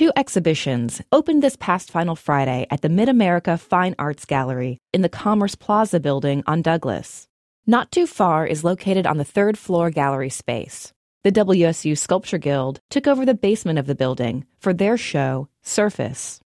two exhibitions opened this past final Friday at the Mid America Fine Arts Gallery in the Commerce Plaza building on Douglas. Not too far is located on the third floor gallery space. The WSU Sculpture Guild took over the basement of the building for their show, Surface.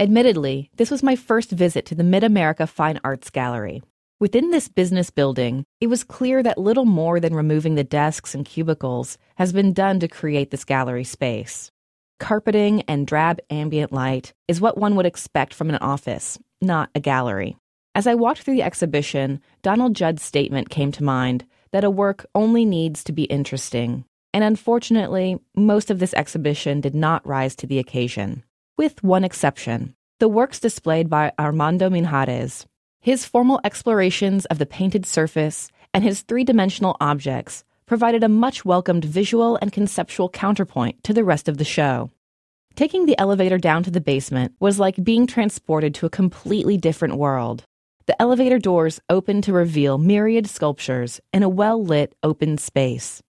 Admittedly, this was my first visit to the Mid America Fine Arts Gallery. Within this business building, it was clear that little more than removing the desks and cubicles has been done to create this gallery space. Carpeting and drab ambient light is what one would expect from an office, not a gallery. As I walked through the exhibition, Donald Judd's statement came to mind that a work only needs to be interesting. And unfortunately, most of this exhibition did not rise to the occasion, with one exception. The works displayed by Armando Minjares. His formal explorations of the painted surface and his three dimensional objects provided a much welcomed visual and conceptual counterpoint to the rest of the show. Taking the elevator down to the basement was like being transported to a completely different world. The elevator doors opened to reveal myriad sculptures in a well lit open space.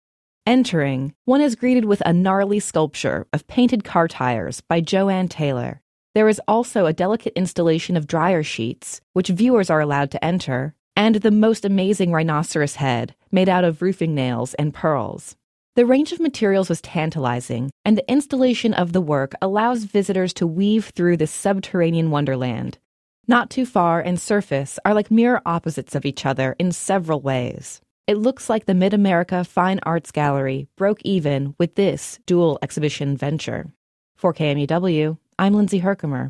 Entering, one is greeted with a gnarly sculpture of painted car tires by Joanne Taylor. There is also a delicate installation of dryer sheets, which viewers are allowed to enter, and the most amazing rhinoceros head, made out of roofing nails and pearls. The range of materials was tantalizing, and the installation of the work allows visitors to weave through this subterranean wonderland. Not too far and surface are like mirror opposites of each other in several ways. It looks like the Mid America Fine Arts Gallery broke even with this dual exhibition venture. For KMUW, I'm Lindsay Herkimer.